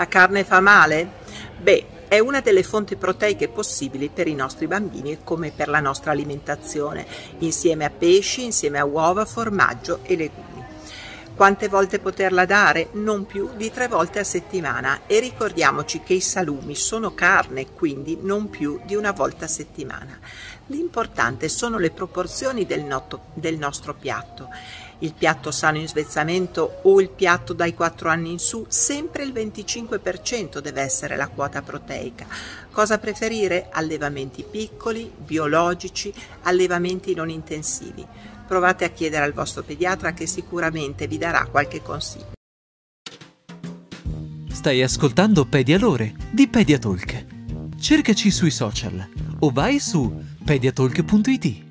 La carne fa male? Beh, è una delle fonti proteiche possibili per i nostri bambini come per la nostra alimentazione, insieme a pesci, insieme a uova, formaggio e legumi. Quante volte poterla dare? Non più di tre volte a settimana e ricordiamoci che i salumi sono carne, quindi non più di una volta a settimana. L'importante sono le proporzioni del, noto, del nostro piatto il piatto sano in svezzamento o il piatto dai 4 anni in su, sempre il 25% deve essere la quota proteica. Cosa preferire? Allevamenti piccoli, biologici, allevamenti non intensivi. Provate a chiedere al vostro pediatra che sicuramente vi darà qualche consiglio. Stai ascoltando Pedialore di Pediatalk. Cercaci sui social o vai su pediatalk.it.